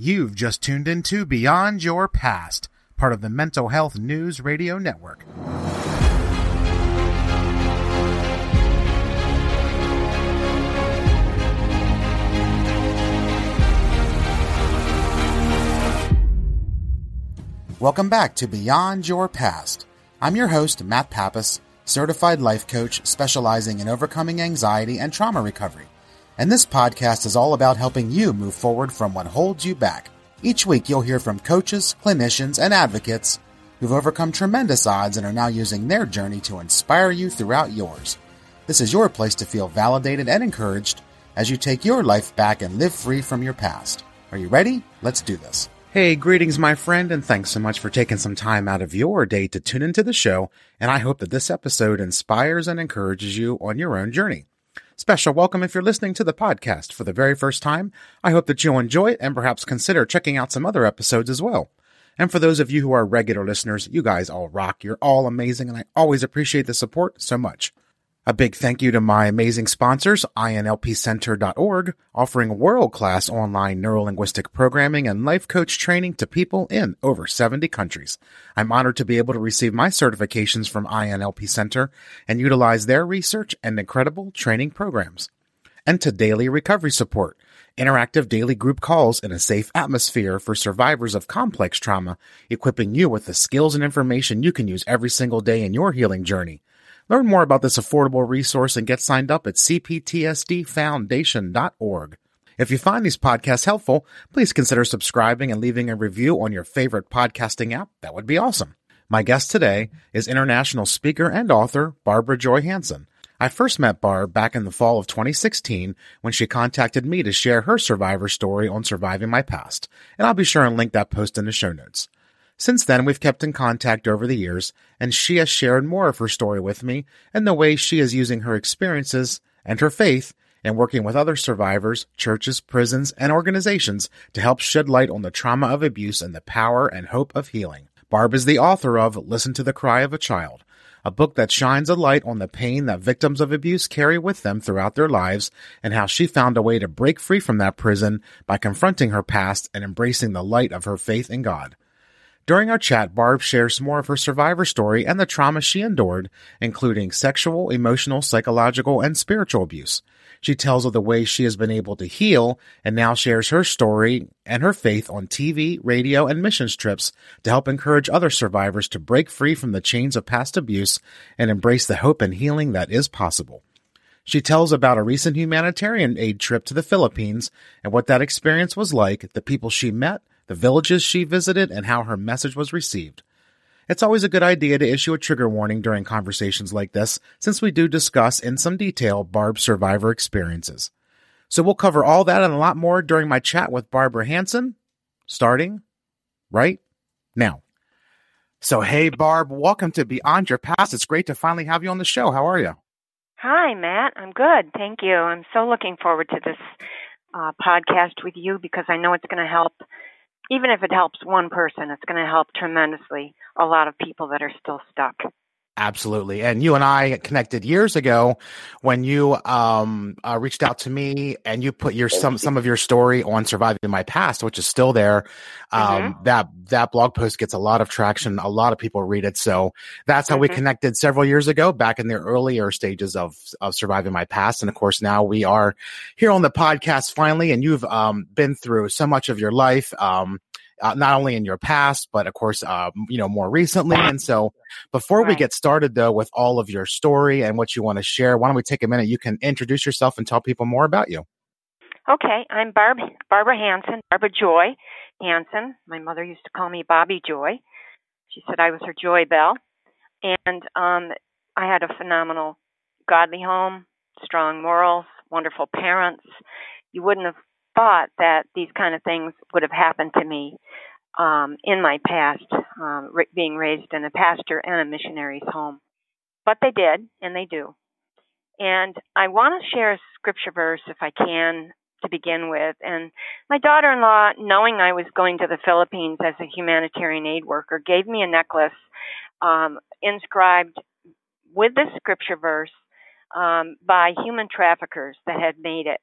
You've just tuned into Beyond Your Past, part of the Mental Health News Radio Network. Welcome back to Beyond Your Past. I'm your host, Matt Pappas, certified life coach specializing in overcoming anxiety and trauma recovery and this podcast is all about helping you move forward from what holds you back. Each week, you'll hear from coaches, clinicians, and advocates who've overcome tremendous odds and are now using their journey to inspire you throughout yours. This is your place to feel validated and encouraged as you take your life back and live free from your past. Are you ready? Let's do this. Hey, greetings, my friend, and thanks so much for taking some time out of your day to tune into the show. And I hope that this episode inspires and encourages you on your own journey. Special welcome if you're listening to the podcast for the very first time. I hope that you'll enjoy it and perhaps consider checking out some other episodes as well. And for those of you who are regular listeners, you guys all rock. You're all amazing, and I always appreciate the support so much. A big thank you to my amazing sponsors, INLPcenter.org, offering world-class online neurolinguistic programming and life coach training to people in over 70 countries. I'm honored to be able to receive my certifications from INLP Center and utilize their research and incredible training programs. And to Daily Recovery Support, interactive daily group calls in a safe atmosphere for survivors of complex trauma, equipping you with the skills and information you can use every single day in your healing journey. Learn more about this affordable resource and get signed up at cptsdfoundation.org. If you find these podcasts helpful, please consider subscribing and leaving a review on your favorite podcasting app. That would be awesome. My guest today is international speaker and author Barbara Joy Hanson. I first met Barb back in the fall of 2016 when she contacted me to share her survivor story on surviving my past, and I'll be sure and link that post in the show notes. Since then, we've kept in contact over the years, and she has shared more of her story with me and the way she is using her experiences and her faith in working with other survivors, churches, prisons, and organizations to help shed light on the trauma of abuse and the power and hope of healing. Barb is the author of Listen to the Cry of a Child, a book that shines a light on the pain that victims of abuse carry with them throughout their lives and how she found a way to break free from that prison by confronting her past and embracing the light of her faith in God. During our chat, Barb shares more of her survivor story and the trauma she endured, including sexual, emotional, psychological, and spiritual abuse. She tells of the ways she has been able to heal and now shares her story and her faith on TV, radio, and missions trips to help encourage other survivors to break free from the chains of past abuse and embrace the hope and healing that is possible. She tells about a recent humanitarian aid trip to the Philippines and what that experience was like, the people she met, the villages she visited, and how her message was received. It's always a good idea to issue a trigger warning during conversations like this, since we do discuss in some detail Barb's survivor experiences. So we'll cover all that and a lot more during my chat with Barbara Hanson, starting right now. So, hey, Barb, welcome to Beyond Your Past. It's great to finally have you on the show. How are you? Hi, Matt. I'm good. Thank you. I'm so looking forward to this uh, podcast with you because I know it's going to help even if it helps one person, it's going to help tremendously a lot of people that are still stuck. Absolutely. And you and I connected years ago when you um, uh, reached out to me and you put your some some of your story on surviving my past, which is still there. Um, mm-hmm. That that blog post gets a lot of traction. A lot of people read it. So that's how mm-hmm. we connected several years ago, back in the earlier stages of of surviving my past. And of course, now we are here on the podcast finally. And you've um, been through so much of your life. Um, uh, not only in your past, but of course, uh, you know, more recently. And so before right. we get started though, with all of your story and what you want to share, why don't we take a minute? You can introduce yourself and tell people more about you. Okay. I'm Barb, Barbara Hanson, Barbara Joy Hanson. My mother used to call me Bobby Joy. She said I was her joy bell. And, um, I had a phenomenal godly home, strong morals, wonderful parents. You wouldn't have thought that these kind of things would have happened to me um, in my past, um, being raised in a pastor and a missionary's home. But they did, and they do. And I want to share a scripture verse, if I can, to begin with. And my daughter in law, knowing I was going to the Philippines as a humanitarian aid worker, gave me a necklace um, inscribed with this scripture verse um, by human traffickers that had made it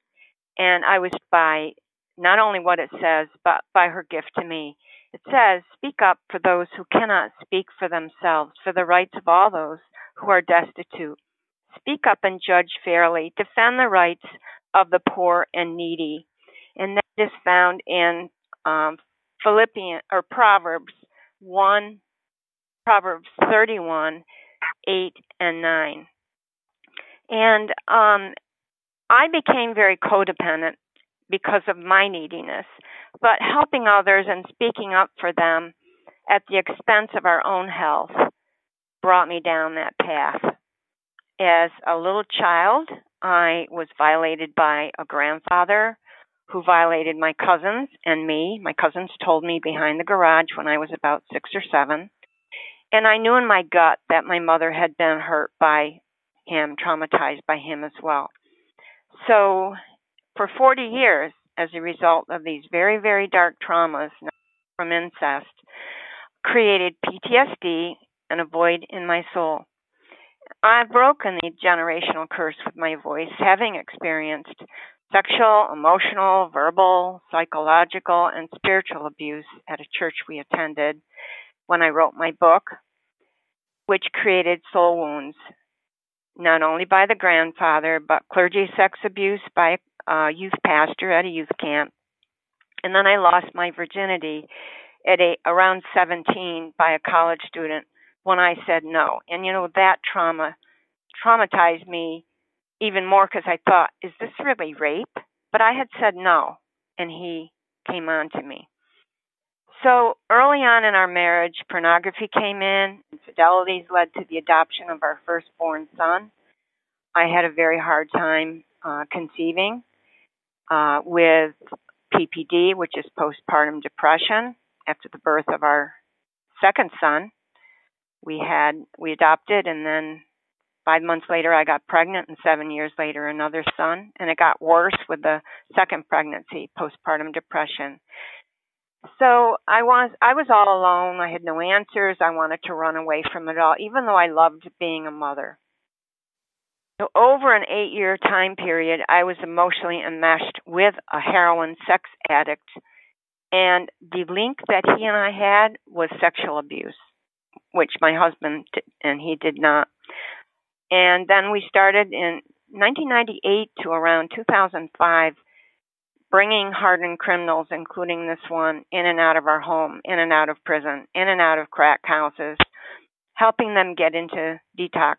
and I was by not only what it says, but by her gift to me. It says, Speak up for those who cannot speak for themselves, for the rights of all those who are destitute. Speak up and judge fairly. Defend the rights of the poor and needy. And that is found in um, Philippians or Proverbs 1, Proverbs 31, 8 and 9. And um, I became very codependent because of my neediness, but helping others and speaking up for them at the expense of our own health brought me down that path. As a little child, I was violated by a grandfather who violated my cousins and me. My cousins told me behind the garage when I was about six or seven. And I knew in my gut that my mother had been hurt by him, traumatized by him as well. So, for 40 years, as a result of these very, very dark traumas from incest, created PTSD and a void in my soul. I've broken the generational curse with my voice, having experienced sexual, emotional, verbal, psychological, and spiritual abuse at a church we attended when I wrote my book, which created soul wounds, not only by the grandfather, but clergy sex abuse by a youth pastor at a youth camp. And then I lost my virginity at a, around 17 by a college student when I said no. And you know, that trauma traumatized me even more because I thought, is this really rape? But I had said no, and he came on to me. So early on in our marriage, pornography came in, infidelities led to the adoption of our firstborn son. I had a very hard time uh, conceiving uh, with PPD, which is postpartum depression, after the birth of our second son. We had we adopted, and then Five months later, I got pregnant, and seven years later, another son. And it got worse with the second pregnancy, postpartum depression. So I was I was all alone. I had no answers. I wanted to run away from it all, even though I loved being a mother. So over an eight-year time period, I was emotionally enmeshed with a heroin sex addict, and the link that he and I had was sexual abuse, which my husband did, and he did not. And then we started in 1998 to around 2005 bringing hardened criminals, including this one, in and out of our home, in and out of prison, in and out of crack houses, helping them get into detox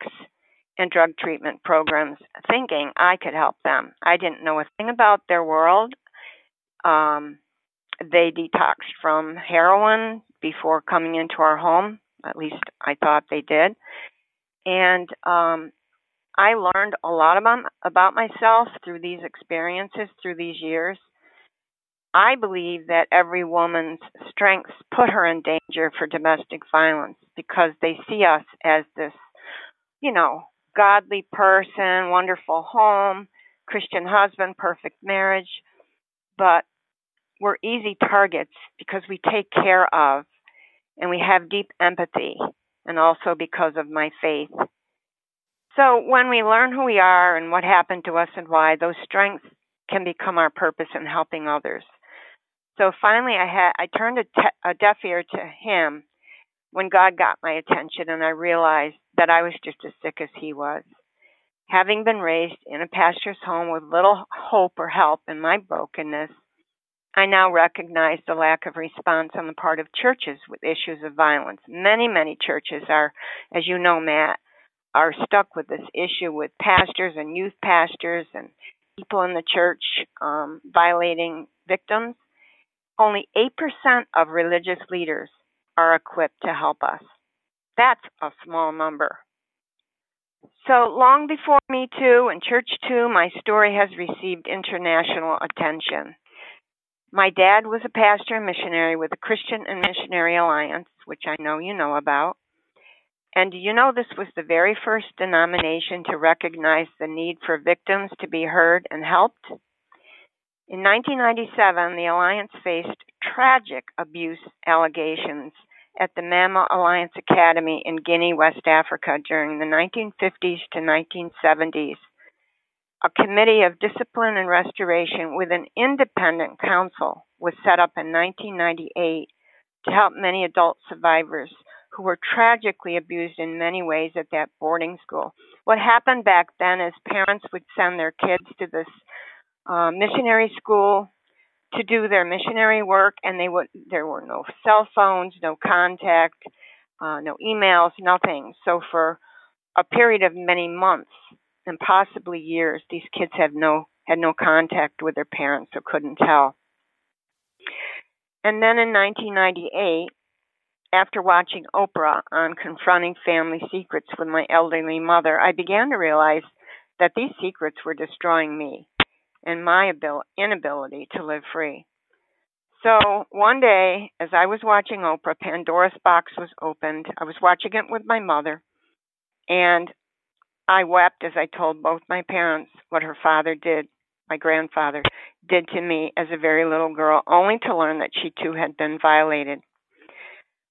and drug treatment programs, thinking I could help them. I didn't know a thing about their world. Um, they detoxed from heroin before coming into our home. At least I thought they did and um, I learned a lot about about myself through these experiences, through these years. I believe that every woman's strengths put her in danger for domestic violence because they see us as this, you know, godly person, wonderful home, Christian husband, perfect marriage. But we're easy targets because we take care of and we have deep empathy and also because of my faith. So when we learn who we are and what happened to us and why, those strengths can become our purpose in helping others. So finally, I had I turned a, te- a deaf ear to Him when God got my attention, and I realized that I was just as sick as He was. Having been raised in a pastor's home with little hope or help in my brokenness, I now recognize the lack of response on the part of churches with issues of violence. Many, many churches are, as you know, Matt, are stuck with this issue with pastors and youth pastors and people in the church um, violating victims. Only 8% of religious leaders are equipped to help us. That's a small number. So long before Me Too and Church Too, my story has received international attention. My dad was a pastor and missionary with the Christian and Missionary Alliance, which I know you know about. And do you know this was the very first denomination to recognize the need for victims to be heard and helped? In 1997, the Alliance faced tragic abuse allegations at the Mamou Alliance Academy in Guinea, West Africa during the 1950s to 1970s. a committee of discipline and restoration with an independent council was set up in 1998 to help many adult survivors who were tragically abused in many ways at that boarding school. What happened back then is parents would send their kids to this uh, missionary school to do their missionary work, and they would there were no cell phones, no contact, uh, no emails, nothing. So for a period of many months and possibly years, these kids had no had no contact with their parents, or couldn't tell. And then in 1998, after watching Oprah on confronting family secrets with my elderly mother, I began to realize that these secrets were destroying me and my abil- inability to live free. So one day, as I was watching Oprah, Pandora's box was opened. I was watching it with my mother, and I wept as I told both my parents what her father did, my grandfather, did to me as a very little girl, only to learn that she too had been violated.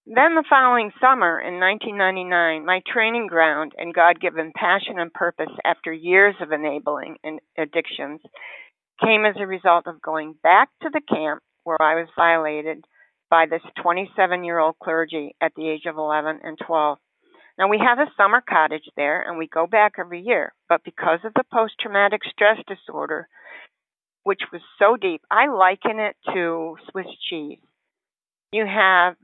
Then the following summer in 1999, my training ground and God given passion and purpose after years of enabling addictions came as a result of going back to the camp where I was violated by this 27 year old clergy at the age of 11 and 12. Now we have a summer cottage there and we go back every year, but because of the post traumatic stress disorder, which was so deep, I liken it to Swiss cheese. You have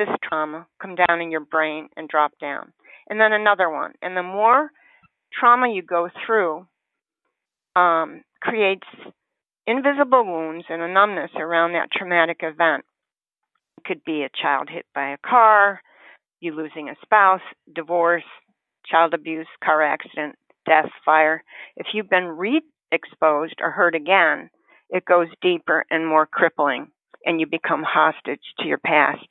this trauma come down in your brain and drop down, and then another one. And the more trauma you go through, um, creates invisible wounds and a numbness around that traumatic event. It could be a child hit by a car, you losing a spouse, divorce, child abuse, car accident, death, fire. If you've been re exposed or hurt again, it goes deeper and more crippling, and you become hostage to your past.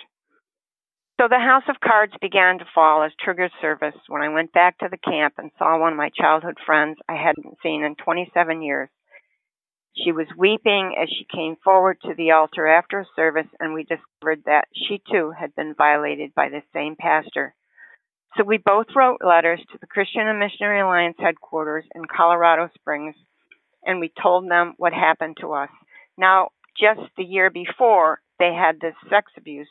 So the house of cards began to fall as trigger service when I went back to the camp and saw one of my childhood friends I hadn't seen in 27 years. She was weeping as she came forward to the altar after a service, and we discovered that she too had been violated by the same pastor. So we both wrote letters to the Christian and Missionary Alliance headquarters in Colorado Springs, and we told them what happened to us. Now, just the year before, they had this sex abuse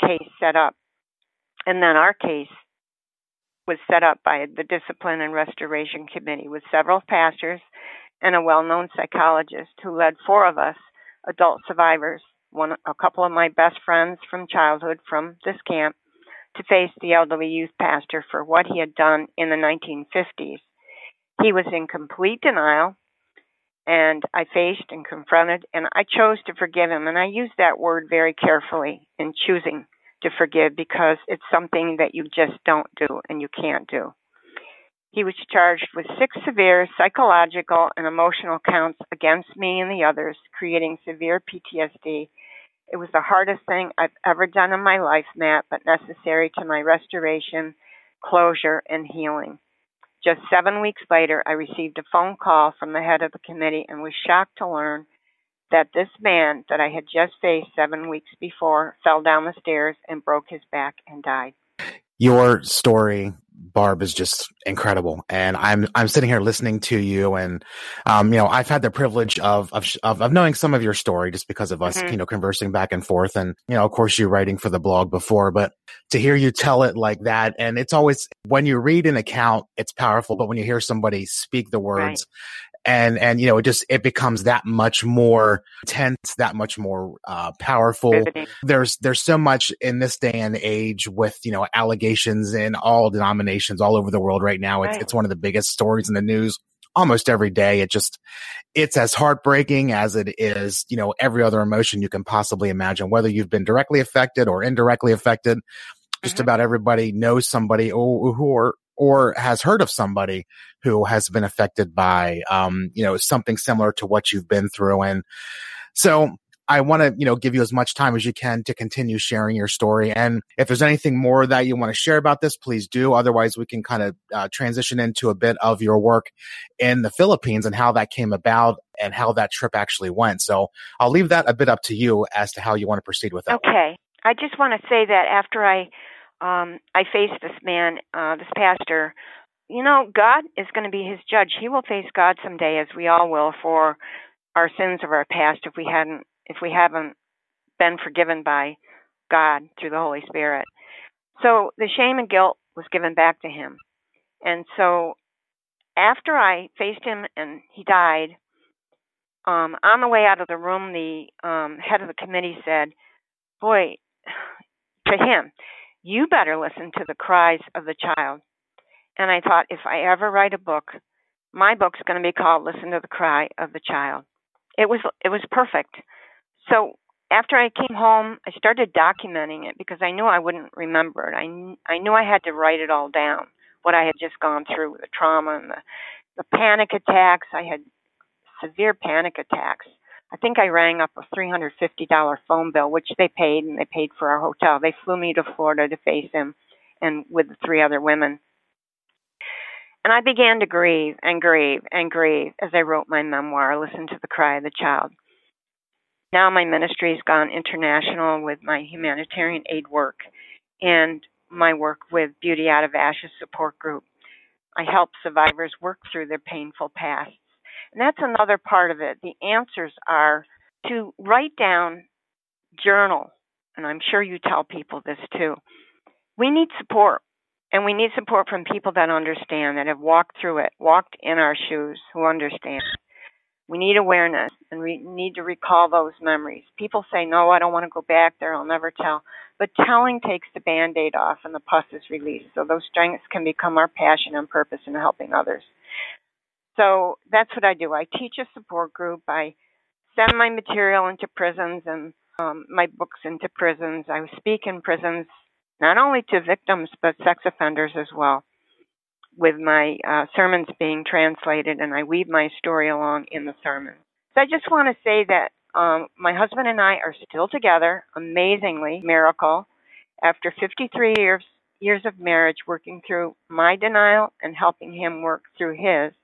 case set up. And then our case was set up by the Discipline and Restoration Committee with several pastors and a well known psychologist who led four of us, adult survivors, one a couple of my best friends from childhood from this camp, to face the elderly youth pastor for what he had done in the 1950s. He was in complete denial and I faced and confronted, and I chose to forgive him. And I use that word very carefully in choosing to forgive because it's something that you just don't do and you can't do. He was charged with six severe psychological and emotional counts against me and the others, creating severe PTSD. It was the hardest thing I've ever done in my life, Matt, but necessary to my restoration, closure, and healing. Just seven weeks later, I received a phone call from the head of the committee and was shocked to learn that this man that I had just faced seven weeks before fell down the stairs and broke his back and died. Your story Barb is just incredible. And I'm, I'm sitting here listening to you and, um, you know, I've had the privilege of, of, of, knowing some of your story just because of us, mm-hmm. you know, conversing back and forth. And, you know, of course you writing for the blog before, but to hear you tell it like that. And it's always, when you read an account, it's powerful. But when you hear somebody speak the words and and you know it just it becomes that much more tense that much more uh, powerful. There's there's so much in this day and age with you know allegations in all denominations all over the world right now. It's, right. it's one of the biggest stories in the news almost every day. It just it's as heartbreaking as it is you know every other emotion you can possibly imagine whether you've been directly affected or indirectly affected. Just mm-hmm. about everybody knows somebody or, who are or has heard of somebody who has been affected by, um, you know, something similar to what you've been through. And so I want to, you know, give you as much time as you can to continue sharing your story. And if there's anything more that you want to share about this, please do. Otherwise, we can kind of uh, transition into a bit of your work in the Philippines and how that came about and how that trip actually went. So I'll leave that a bit up to you as to how you want to proceed with that. Okay. I just want to say that after I um, I faced this man, uh, this pastor, you know, God is going to be his judge. He will face God someday, as we all will, for our sins of our past if we hadn't, if we haven't been forgiven by God through the Holy Spirit. So the shame and guilt was given back to him. And so after I faced him and he died, um, on the way out of the room, the um, head of the committee said, Boy, to him, you better listen to the cries of the child. And I thought, if I ever write a book, my book's going to be called "Listen to the Cry of the Child." It was it was perfect. So after I came home, I started documenting it because I knew I wouldn't remember it. I I knew I had to write it all down, what I had just gone through, the trauma and the the panic attacks. I had severe panic attacks. I think I rang up a $350 phone bill, which they paid, and they paid for our hotel. They flew me to Florida to face him, and with the three other women. And I began to grieve and grieve and grieve as I wrote my memoir, Listen to the Cry of the Child. Now my ministry has gone international with my humanitarian aid work and my work with Beauty Out of Ashes support group. I help survivors work through their painful pasts. And that's another part of it. The answers are to write down, journal, and I'm sure you tell people this too. We need support. And we need support from people that understand, that have walked through it, walked in our shoes, who understand. We need awareness and we need to recall those memories. People say, No, I don't want to go back there, I'll never tell. But telling takes the band aid off and the pus is released. So those strengths can become our passion and purpose in helping others. So that's what I do. I teach a support group. I send my material into prisons and um, my books into prisons. I speak in prisons not only to victims but sex offenders as well, with my uh, sermons being translated, and I weave my story along in the sermon. So I just want to say that um, my husband and I are still together, amazingly, miracle, after 53 years years of marriage, working through my denial and helping him work through his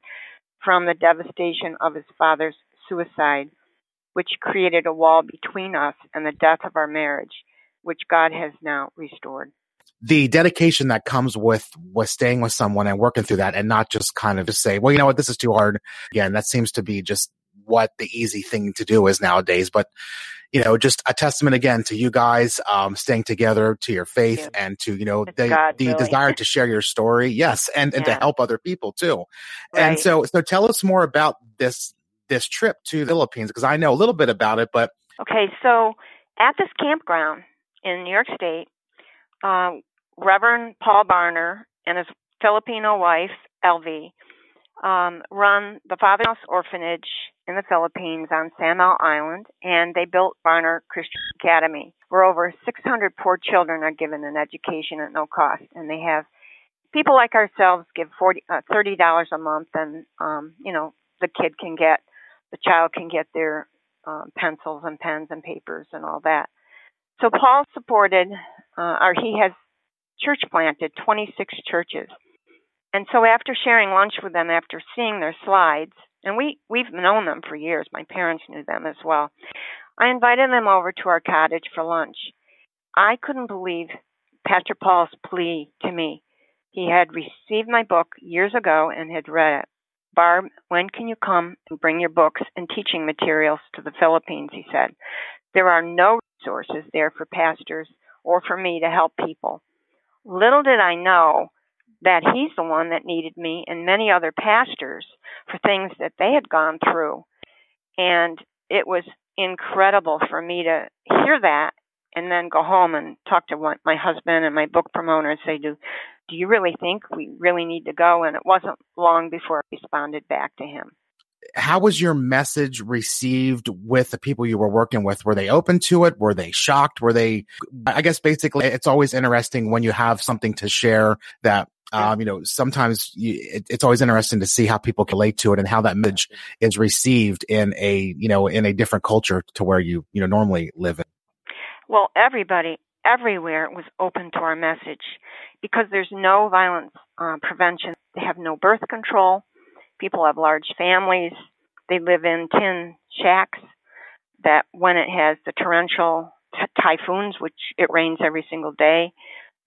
from the devastation of his father's suicide, which created a wall between us and the death of our marriage which God has now restored. The dedication that comes with with staying with someone and working through that, and not just kind of just say, "Well, you know what, this is too hard." Again, that seems to be just what the easy thing to do is nowadays. But you know, just a testament again to you guys um, staying together, to your faith, yeah. and to you know the, God, the really. desire to share your story. Yes, and and yeah. to help other people too. Right. And so, so tell us more about this this trip to the Philippines because I know a little bit about it, but okay. So at this campground, in New York State, uh, Reverend Paul Barner and his Filipino wife, Elvie, um, run the Father's Orphanage in the Philippines on Samal Island, and they built Barner Christian Academy, where over 600 poor children are given an education at no cost. And they have people like ourselves give 40, uh, $30 a month, and, um, you know, the kid can get, the child can get their um, pencils and pens and papers and all that. So Paul supported, uh, or he has church planted 26 churches. And so after sharing lunch with them, after seeing their slides, and we, we've known them for years, my parents knew them as well, I invited them over to our cottage for lunch. I couldn't believe Pastor Paul's plea to me. He had received my book years ago and had read it. Barb, when can you come and bring your books and teaching materials to the Philippines? He said. There are no resources there for pastors or for me to help people. Little did I know that he's the one that needed me and many other pastors for things that they had gone through. And it was incredible for me to hear that and then go home and talk to my husband and my book promoter and say, "Do do you really think we really need to go?" And it wasn't long before I responded back to him how was your message received with the people you were working with? Were they open to it? Were they shocked? Were they, I guess basically it's always interesting when you have something to share that um, you know, sometimes you, it, it's always interesting to see how people relate to it and how that message is received in a, you know, in a different culture to where you, you know, normally live in. Well, everybody, everywhere was open to our message because there's no violence uh, prevention. They have no birth control. People have large families. They live in tin shacks that when it has the torrential t- typhoons, which it rains every single day,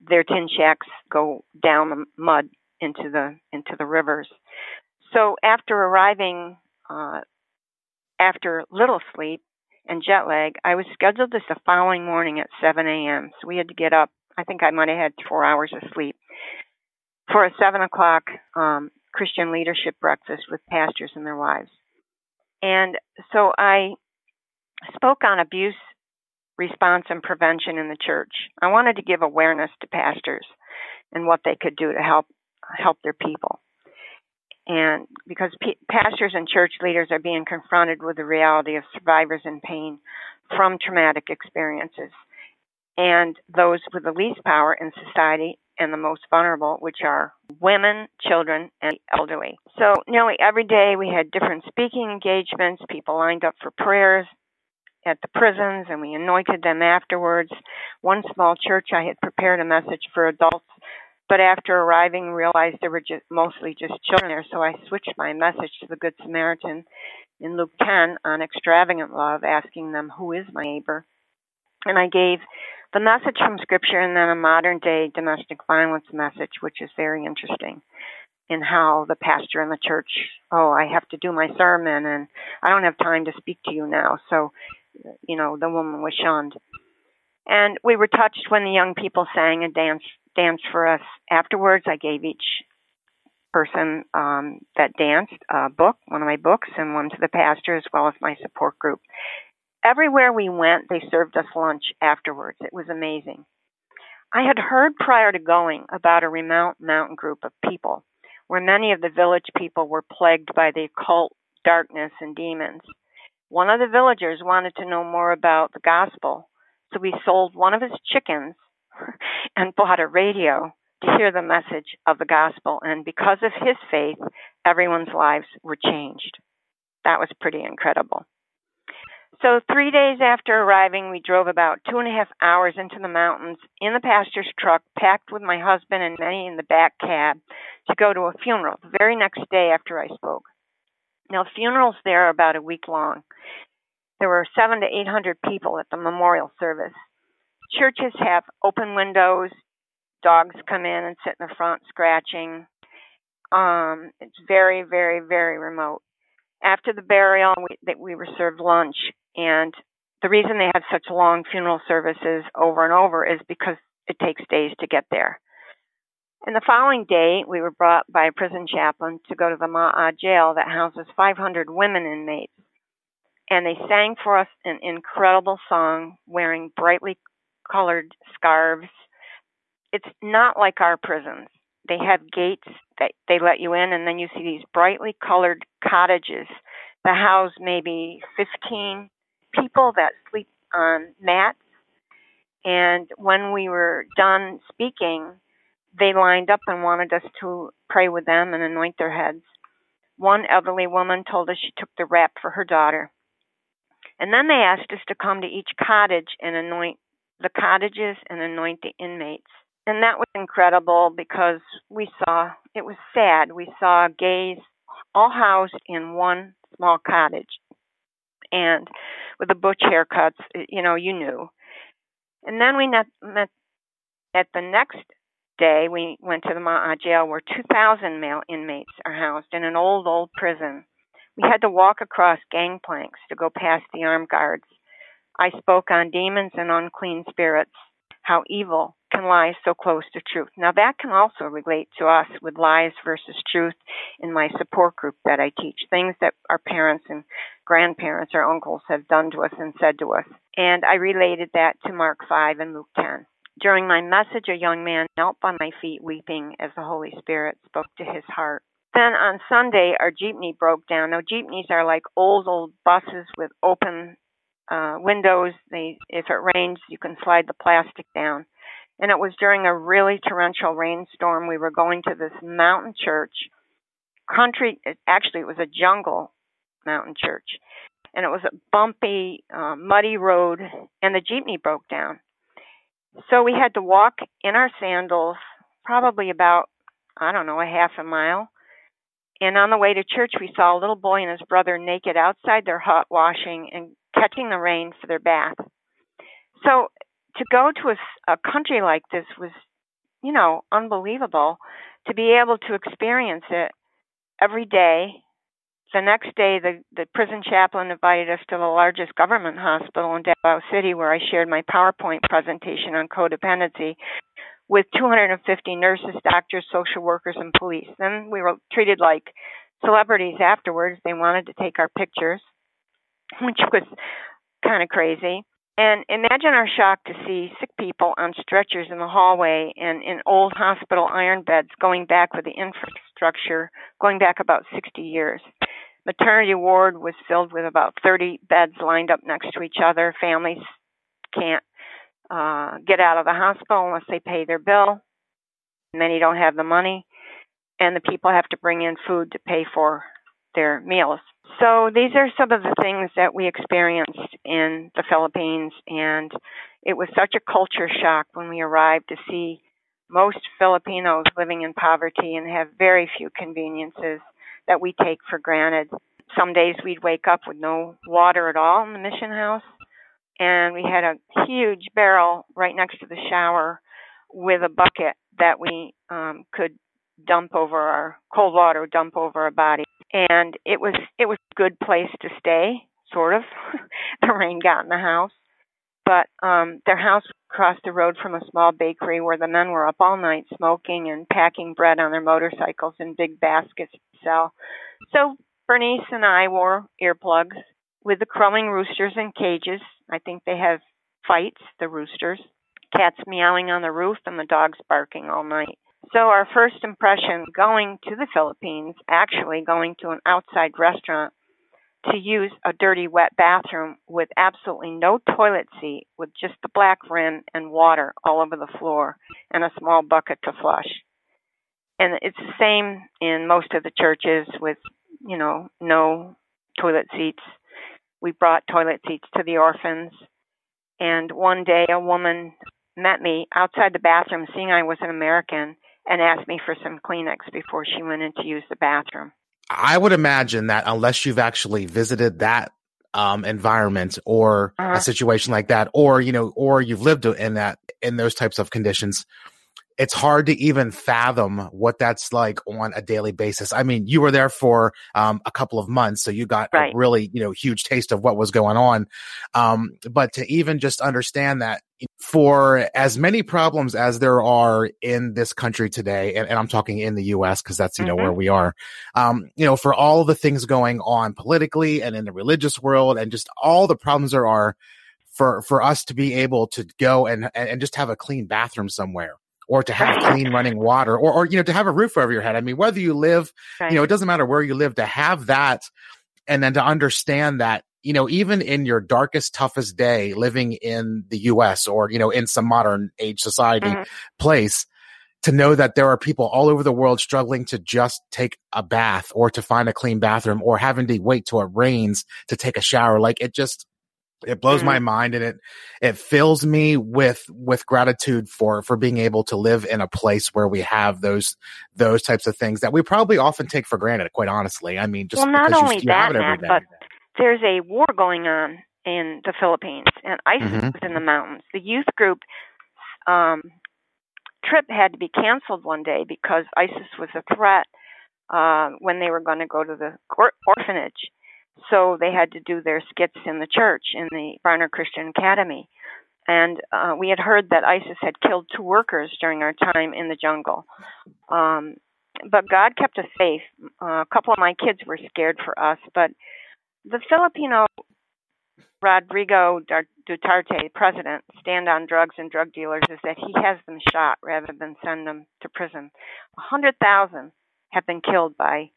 their tin shacks go down the mud into the into the rivers. So after arriving uh, after little sleep and jet lag, I was scheduled this the following morning at 7 a.m. So we had to get up. I think I might have had four hours of sleep for a 7 o'clock um, Christian leadership breakfast with pastors and their wives. And so I spoke on abuse response and prevention in the church. I wanted to give awareness to pastors and what they could do to help help their people. And because p- pastors and church leaders are being confronted with the reality of survivors in pain from traumatic experiences and those with the least power in society and the most vulnerable, which are women, children, and elderly. So nearly every day we had different speaking engagements, people lined up for prayers at the prisons, and we anointed them afterwards. One small church, I had prepared a message for adults, but after arriving, realized there were just mostly just children there, so I switched my message to the Good Samaritan in Luke 10 on extravagant love, asking them, Who is my neighbor? And I gave the message from Scripture and then a modern day domestic violence message, which is very interesting in how the pastor in the church, oh, I have to do my sermon and I don't have time to speak to you now. So, you know, the woman was shunned. And we were touched when the young people sang and danced danced for us. Afterwards, I gave each person um, that danced a book, one of my books, and one to the pastor as well as my support group everywhere we went, they served us lunch afterwards. It was amazing. I had heard prior to going about a remote mountain group of people where many of the village people were plagued by the occult, darkness, and demons. One of the villagers wanted to know more about the gospel, so he sold one of his chickens and bought a radio to hear the message of the gospel. And because of his faith, everyone's lives were changed. That was pretty incredible. So, three days after arriving, we drove about two and a half hours into the mountains in the pastor's truck, packed with my husband and many in the back cab, to go to a funeral the very next day after I spoke. Now, funerals there are about a week long. There were seven to eight hundred people at the memorial service. Churches have open windows. Dogs come in and sit in the front scratching. Um, it's very, very, very remote after the burial, we, that we were served lunch, and the reason they have such long funeral services over and over is because it takes days to get there. And the following day, we were brought by a prison chaplain to go to the Ma'a jail that houses 500 women inmates. And they sang for us an incredible song wearing brightly colored scarves. It's not like our prisons. They have gates that they let you in, and then you see these brightly colored cottages that house maybe 15 people that sleep on mats. And when we were done speaking, they lined up and wanted us to pray with them and anoint their heads. One elderly woman told us she took the rap for her daughter. And then they asked us to come to each cottage and anoint the cottages and anoint the inmates. And that was incredible because we saw, it was sad, we saw gays all housed in one small cottage and with the butch haircuts, you know, you knew. And then we met, met at the next day, we went to the Ma'a jail where 2,000 male inmates are housed in an old, old prison. We had to walk across gangplanks to go past the armed guards. I spoke on demons and unclean spirits, how evil can lie so close to truth. Now, that can also relate to us with lies versus truth in my support group that I teach, things that our parents and grandparents or uncles have done to us and said to us. And I related that to Mark 5 and Luke 10. During my message, a young man knelt by my feet weeping as the Holy Spirit spoke to his heart. Then on Sunday, our jeepney broke down. Now, jeepneys are like old, old buses with open uh, windows. They, if it rains, you can slide the plastic down and it was during a really torrential rainstorm. We were going to this mountain church, country. Actually, it was a jungle mountain church, and it was a bumpy, uh, muddy road, and the jeepney broke down. So we had to walk in our sandals, probably about I don't know a half a mile. And on the way to church, we saw a little boy and his brother naked outside their hut, washing and catching the rain for their bath. So to go to a, a country like this was, you know, unbelievable to be able to experience it every day. The next day, the, the prison chaplain invited us to the largest government hospital in Davao City, where I shared my PowerPoint presentation on codependency with 250 nurses, doctors, social workers, and police. Then we were treated like celebrities afterwards. They wanted to take our pictures, which was kind of crazy. And imagine our shock to see sick people on stretchers in the hallway and in old hospital iron beds going back with the infrastructure going back about 60 years. Maternity ward was filled with about 30 beds lined up next to each other. Families can't uh, get out of the hospital unless they pay their bill. Many don't have the money, and the people have to bring in food to pay for their meals. So these are some of the things that we experienced in the Philippines, and it was such a culture shock when we arrived to see most Filipinos living in poverty and have very few conveniences that we take for granted. Some days we'd wake up with no water at all in the mission house, and we had a huge barrel right next to the shower with a bucket that we um, could dump over our cold water, dump over our body, and it was it was a good place to stay, sort of. the rain got in the house, but um, their house across the road from a small bakery where the men were up all night smoking and packing bread on their motorcycles in big baskets to sell. So Bernice and I wore earplugs with the crowing roosters in cages. I think they have fights, the roosters. Cats meowing on the roof and the dogs barking all night. So our first impression going to the Philippines, actually going to an outside restaurant to use a dirty wet bathroom with absolutely no toilet seat with just the black rim and water all over the floor and a small bucket to flush. And it's the same in most of the churches with, you know, no toilet seats. We brought toilet seats to the orphans. And one day a woman met me outside the bathroom, seeing I was an American, and asked me for some Kleenex before she went in to use the bathroom. I would imagine that unless you've actually visited that um, environment or uh-huh. a situation like that, or you know, or you've lived in that in those types of conditions, it's hard to even fathom what that's like on a daily basis. I mean, you were there for um, a couple of months, so you got right. a really, you know, huge taste of what was going on. Um, but to even just understand that for as many problems as there are in this country today, and, and I'm talking in the U.S. because that's you know mm-hmm. where we are, um, you know, for all the things going on politically and in the religious world, and just all the problems there are. For, for us to be able to go and, and just have a clean bathroom somewhere or to have clean running water or, or, you know, to have a roof over your head. I mean, whether you live, right. you know, it doesn't matter where you live to have that and then to understand that, you know, even in your darkest, toughest day living in the US or, you know, in some modern age society mm-hmm. place, to know that there are people all over the world struggling to just take a bath or to find a clean bathroom or having to wait till it rains to take a shower. Like it just, it blows my mind and it it fills me with with gratitude for for being able to live in a place where we have those those types of things that we probably often take for granted quite honestly. I mean just well not only you, that Matt, but there's a war going on in the philippines and isis mm-hmm. is in the mountains. The youth group um trip had to be canceled one day because isis was a threat uh, when they were going to go to the orphanage so they had to do their skits in the church in the Barner Christian Academy. And uh, we had heard that ISIS had killed two workers during our time in the jungle. Um, but God kept us safe. Uh, a couple of my kids were scared for us, but the Filipino Rodrigo Duterte, president, stand on drugs and drug dealers is that he has them shot rather than send them to prison. A hundred thousand have been killed by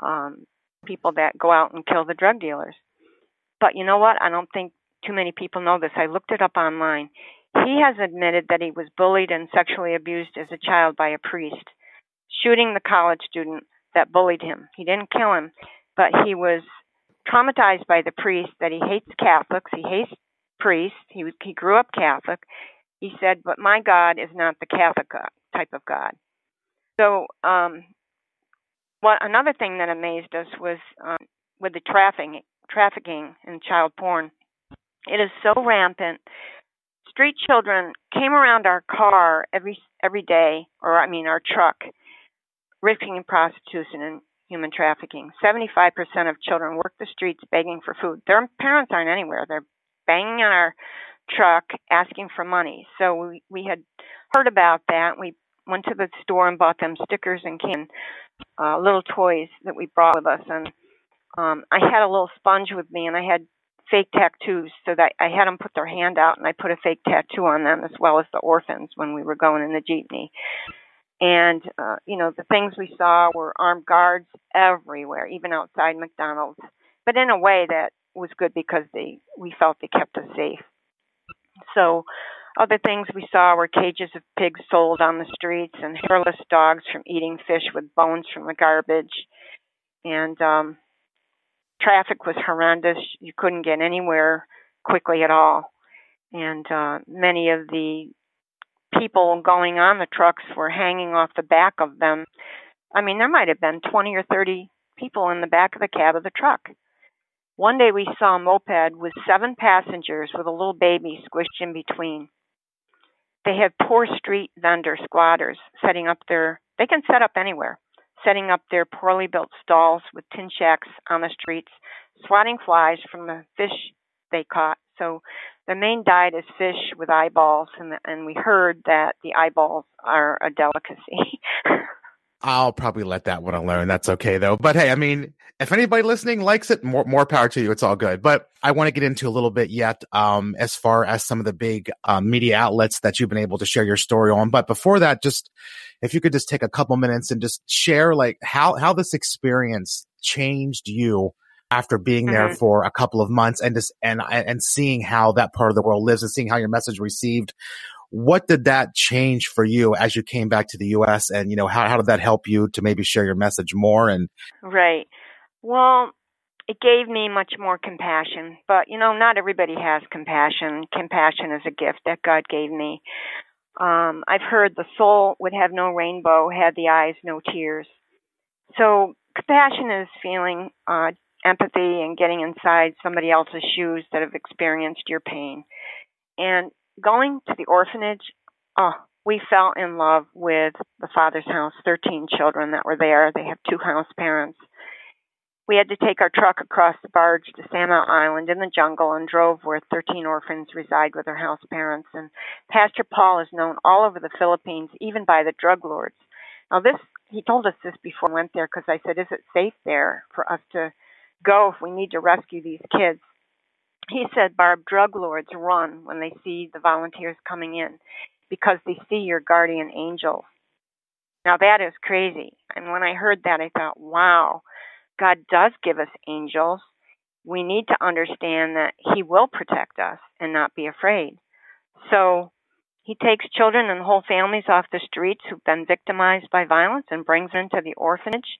um, people that go out and kill the drug dealers. But you know what? I don't think too many people know this. I looked it up online. He has admitted that he was bullied and sexually abused as a child by a priest, shooting the college student that bullied him. He didn't kill him, but he was traumatized by the priest that he hates Catholics, he hates priests. He he grew up Catholic. He said, "But my God is not the Catholic type of God." So um, what another thing that amazed us was um, with the trafficking, trafficking in child porn. It is so rampant. Street children came around our car every every day, or I mean our truck, risking prostitution and human trafficking. 75% of children work the streets begging for food. Their parents aren't anywhere. They're banging on our truck asking for money. So we, we had heard about that. We went to the store and bought them stickers and can uh, little toys that we brought with us. And um, I had a little sponge with me, and I had fake tattoos so that I had them put their hand out, and I put a fake tattoo on them as well as the orphans when we were going in the jeepney. And uh, you know, the things we saw were armed guards everywhere, even outside McDonald's. But in a way that was good because they we felt they kept us safe. So other things we saw were cages of pigs sold on the streets and hairless dogs from eating fish with bones from the garbage. And um traffic was horrendous. You couldn't get anywhere quickly at all. And uh many of the people going on the trucks were hanging off the back of them. I mean, there might have been 20 or 30 people in the back of the cab of the truck. One day we saw a moped with seven passengers with a little baby squished in between. They have poor street vendor squatters setting up their, they can set up anywhere, setting up their poorly built stalls with tin shacks on the streets, swatting flies from the fish they caught. So the main diet is fish with eyeballs, and, and we heard that the eyeballs are a delicacy. I'll probably let that one alone. That's okay though. But hey, I mean, if anybody listening likes it, more more power to you. It's all good. But I want to get into a little bit yet, um, as far as some of the big um, media outlets that you've been able to share your story on. But before that, just if you could just take a couple minutes and just share like how how this experience changed you after being there mm-hmm. for a couple of months and just and and seeing how that part of the world lives and seeing how your message received what did that change for you as you came back to the US and you know how how did that help you to maybe share your message more and Right. Well, it gave me much more compassion, but you know not everybody has compassion. Compassion is a gift that God gave me. Um I've heard the soul would have no rainbow had the eyes no tears. So compassion is feeling uh empathy and getting inside somebody else's shoes that have experienced your pain. And going to the orphanage, oh, we fell in love with the father's house, 13 children that were there. They have two house parents. We had to take our truck across the barge to Samal Island in the jungle and drove where 13 orphans reside with their house parents. And Pastor Paul is known all over the Philippines, even by the drug lords. Now, this, he told us this before we went there because I said, Is it safe there for us to go if we need to rescue these kids? He said, Barb, drug lords run when they see the volunteers coming in because they see your guardian angel. Now that is crazy. And when I heard that, I thought, wow, God does give us angels. We need to understand that He will protect us and not be afraid. So He takes children and whole families off the streets who've been victimized by violence and brings them to the orphanage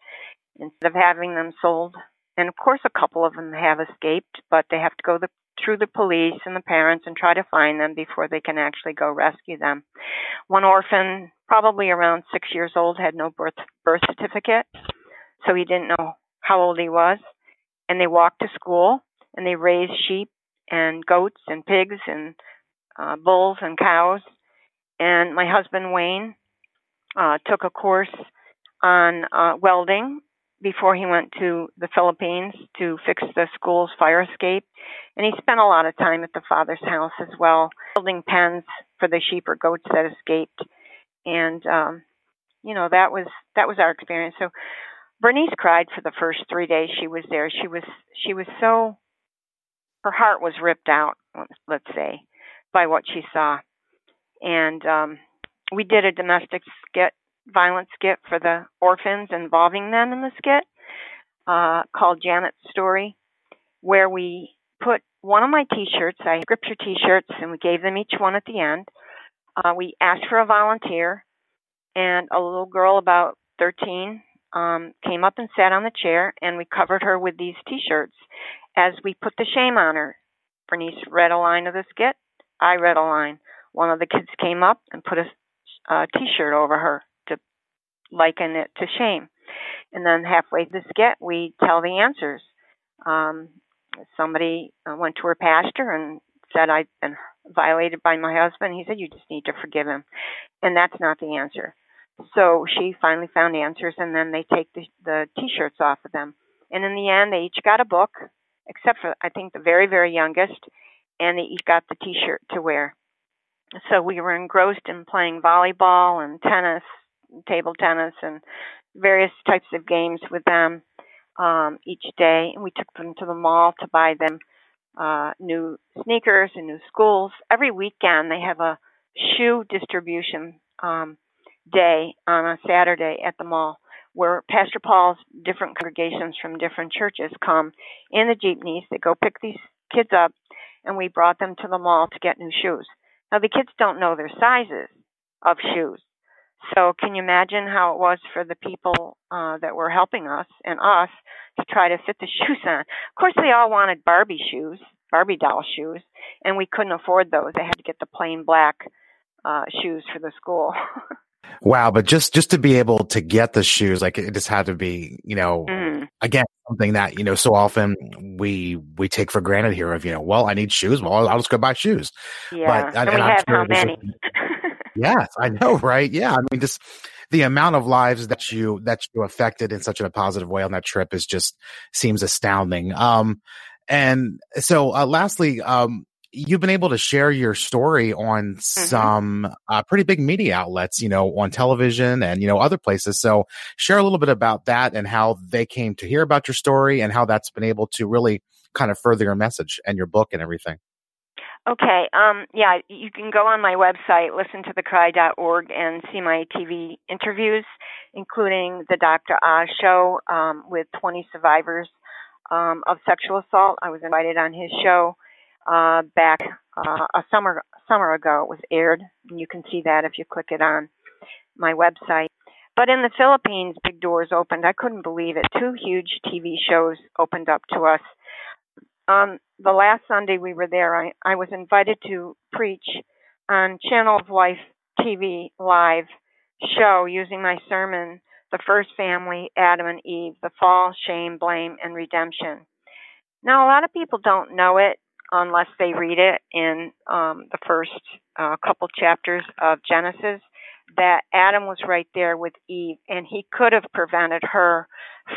instead of having them sold and of course, a couple of them have escaped, but they have to go the, through the police and the parents and try to find them before they can actually go rescue them. One orphan, probably around six years old, had no birth birth certificate, so he didn't know how old he was. And they walked to school and they raised sheep and goats and pigs and uh, bulls and cows. And my husband Wayne uh, took a course on uh, welding before he went to the Philippines to fix the school's fire escape. And he spent a lot of time at the father's house as well, building pens for the sheep or goats that escaped. And um, you know, that was that was our experience. So Bernice cried for the first three days she was there. She was she was so her heart was ripped out, let's say, by what she saw. And um we did a domestic skit violent skit for the orphans involving them in the skit uh, called Janet's Story, where we put one of my T-shirts, I scripture T-shirts, and we gave them each one at the end. Uh, we asked for a volunteer, and a little girl about 13 um, came up and sat on the chair, and we covered her with these T-shirts as we put the shame on her. Bernice read a line of the skit. I read a line. One of the kids came up and put a a T-shirt over her liken it to shame. And then halfway through the skit, we tell the answers. Um, somebody uh, went to her pastor and said, I've been violated by my husband. He said, You just need to forgive him. And that's not the answer. So she finally found answers, and then they take the, the T-shirts off of them. And in the end, they each got a book, except for I think the very very youngest, and they each got the T-shirt to wear. So we were engrossed in playing volleyball and tennis, table tennis, and various types of games with them um, each day. And we took them to the mall to buy them uh, new sneakers and new schools. Every weekend they have a shoe distribution um, day on a Saturday at the mall where Pastor Paul's different congregations from different churches come in the jeepneys. They go pick these kids up, and we brought them to the mall to get new shoes. Now, the kids don't know their sizes of shoes. So, can you imagine how it was for the people uh, that were helping us and us to try to fit the shoes on? Of course, they all wanted Barbie shoes, Barbie doll shoes, and we couldn't afford those. They had to get the plain black uh, shoes for the school. wow, but just just to be able to get the shoes, like it just had to be, you know, mm. again something that you know so often we we take for granted here. Of you know, well, I need shoes. Well, I'll just go buy shoes. Yeah, but, and, and we have sure how many? yes, I know, right? Yeah, I mean, just the amount of lives that you that you affected in such a positive way on that trip is just seems astounding. Um, and so, uh, lastly, um, you've been able to share your story on mm-hmm. some uh, pretty big media outlets, you know, on television and you know other places. So, share a little bit about that and how they came to hear about your story and how that's been able to really kind of further your message and your book and everything. Okay. Um, yeah, you can go on my website, listen to thecry.org, and see my TV interviews, including the Dr. Oz show um, with 20 survivors um, of sexual assault. I was invited on his show uh, back uh, a summer summer ago. It was aired, and you can see that if you click it on my website. But in the Philippines, big doors opened. I couldn't believe it. Two huge TV shows opened up to us um, the last Sunday we were there, I, I was invited to preach on Channel of Life TV live show using my sermon, The First Family, Adam and Eve, The Fall, Shame, Blame, and Redemption. Now, a lot of people don't know it unless they read it in um, the first uh, couple chapters of Genesis that Adam was right there with Eve and he could have prevented her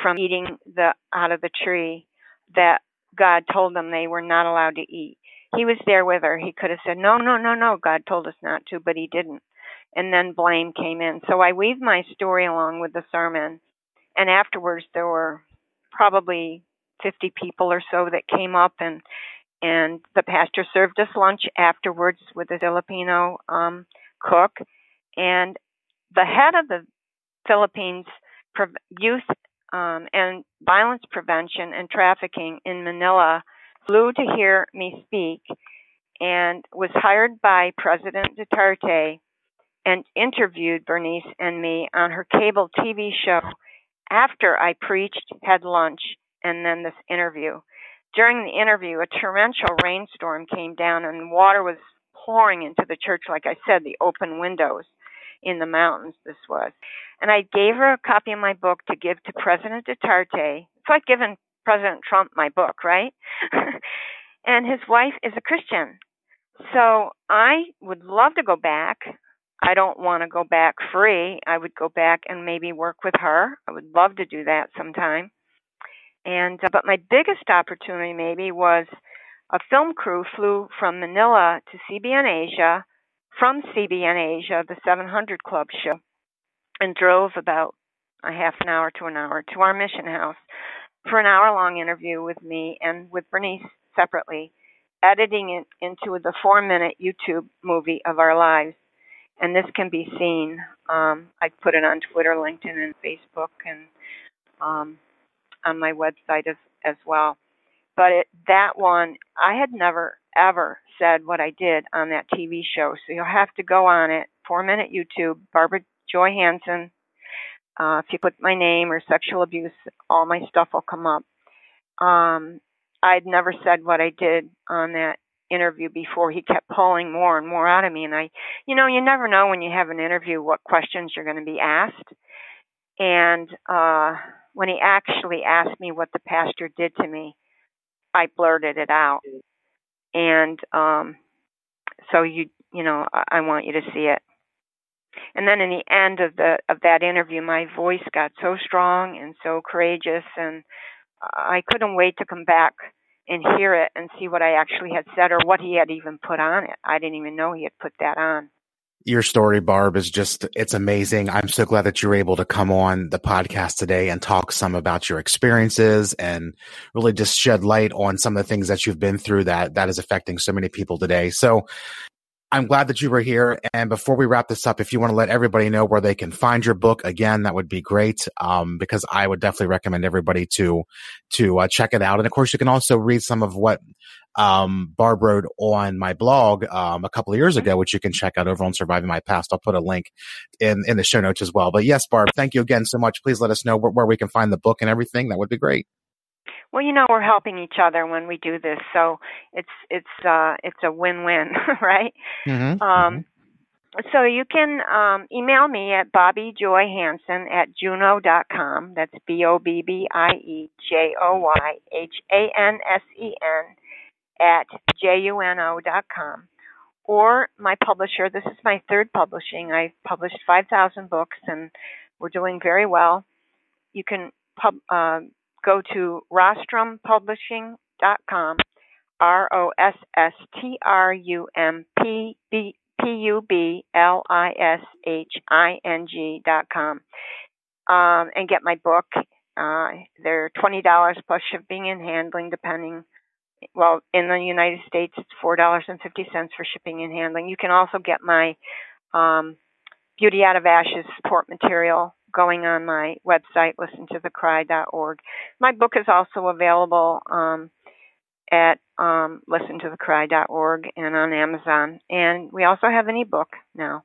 from eating the out of the tree that God told them they were not allowed to eat. He was there with her. He could have said, No, no, no, no, God told us not to, but he didn't. And then blame came in. So I weaved my story along with the sermon. And afterwards, there were probably 50 people or so that came up and and the pastor served us lunch afterwards with a Filipino um, cook, and the head of the Philippines Youth um, and Violence Prevention and Trafficking in Manila flew to hear me speak and was hired by President Duterte and interviewed Bernice and me on her cable TV show after I preached, had lunch, and then this interview. During the interview, a torrential rainstorm came down and water was pouring into the church, like I said, the open windows in the mountains this was. And I gave her a copy of my book to give to President Duterte. It's like giving President Trump my book, right? and his wife is a Christian. So I would love to go back. I don't want to go back free. I would go back and maybe work with her. I would love to do that sometime. And uh, but my biggest opportunity maybe was a film crew flew from Manila to CBN Asia from CBN Asia, the 700 Club show, and drove about a half an hour to an hour to our mission house for an hour long interview with me and with Bernice separately, editing it into the four minute YouTube movie of our lives. And this can be seen. Um, I put it on Twitter, LinkedIn, and Facebook, and um, on my website as, as well. But it, that one, I had never ever said what I did on that TV show. So you'll have to go on it, four minute YouTube, Barbara Joy Hanson. Uh, if you put my name or sexual abuse, all my stuff will come up. Um, I'd never said what I did on that interview before. He kept pulling more and more out of me. And I, you know, you never know when you have an interview what questions you're going to be asked. And uh, when he actually asked me what the pastor did to me, I blurted it out and um, so you you know I, I want you to see it. and then in the end of the of that interview, my voice got so strong and so courageous, and I couldn't wait to come back and hear it and see what I actually had said or what he had even put on it. I didn't even know he had put that on your story, Barb, is just, it's amazing. I'm so glad that you were able to come on the podcast today and talk some about your experiences and really just shed light on some of the things that you've been through that, that is affecting so many people today. So I'm glad that you were here. And before we wrap this up, if you want to let everybody know where they can find your book again, that would be great. Um, because I would definitely recommend everybody to, to uh, check it out. And of course, you can also read some of what um, Barb wrote on my blog um, a couple of years ago, which you can check out over on Surviving My Past. I'll put a link in in the show notes as well. But yes, Barb, thank you again so much. Please let us know where, where we can find the book and everything. That would be great. Well, you know, we're helping each other when we do this, so it's it's uh, it's a win-win, right? Mm-hmm. Um, mm-hmm. So you can um, email me at Bobbie Joy Hansen at juno dot com. That's B O B B I E J O Y H A N S E N at juno.com. Or my publisher, this is my third publishing. I've published 5,000 books and we're doing very well. You can pub, uh, go to rostrumpublishing.com, R O S S T R U M P B P U B L I S H I N G.com, um, and get my book. Uh, they're $20 plus shipping and handling, depending well, in the United States, it's four dollars and fifty cents for shipping and handling. You can also get my um, Beauty Out of Ashes support material going on my website, listentothecry.org. My book is also available um, at um, listentothecry.org and on Amazon. And we also have an ebook now.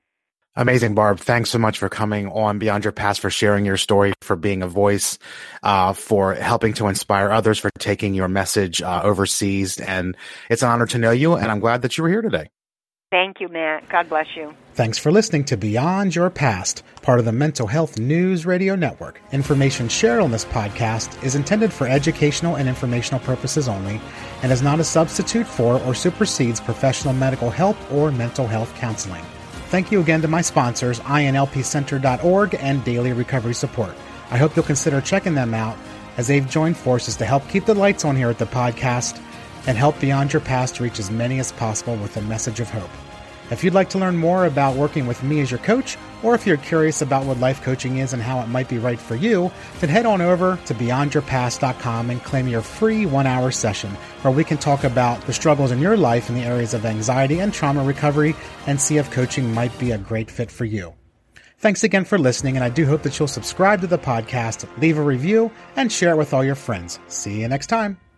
Amazing, Barb. Thanks so much for coming on Beyond Your Past, for sharing your story, for being a voice, uh, for helping to inspire others, for taking your message uh, overseas. And it's an honor to know you, and I'm glad that you were here today. Thank you, Matt. God bless you. Thanks for listening to Beyond Your Past, part of the Mental Health News Radio Network. Information shared on this podcast is intended for educational and informational purposes only and is not a substitute for or supersedes professional medical help or mental health counseling. Thank you again to my sponsors, INLPCenter.org and Daily Recovery Support. I hope you'll consider checking them out as they've joined forces to help keep the lights on here at the podcast and help Beyond Your Past reach as many as possible with a message of hope. If you'd like to learn more about working with me as your coach, or if you're curious about what life coaching is and how it might be right for you, then head on over to beyondyourpast.com and claim your free one hour session where we can talk about the struggles in your life in the areas of anxiety and trauma recovery and see if coaching might be a great fit for you. Thanks again for listening, and I do hope that you'll subscribe to the podcast, leave a review, and share it with all your friends. See you next time.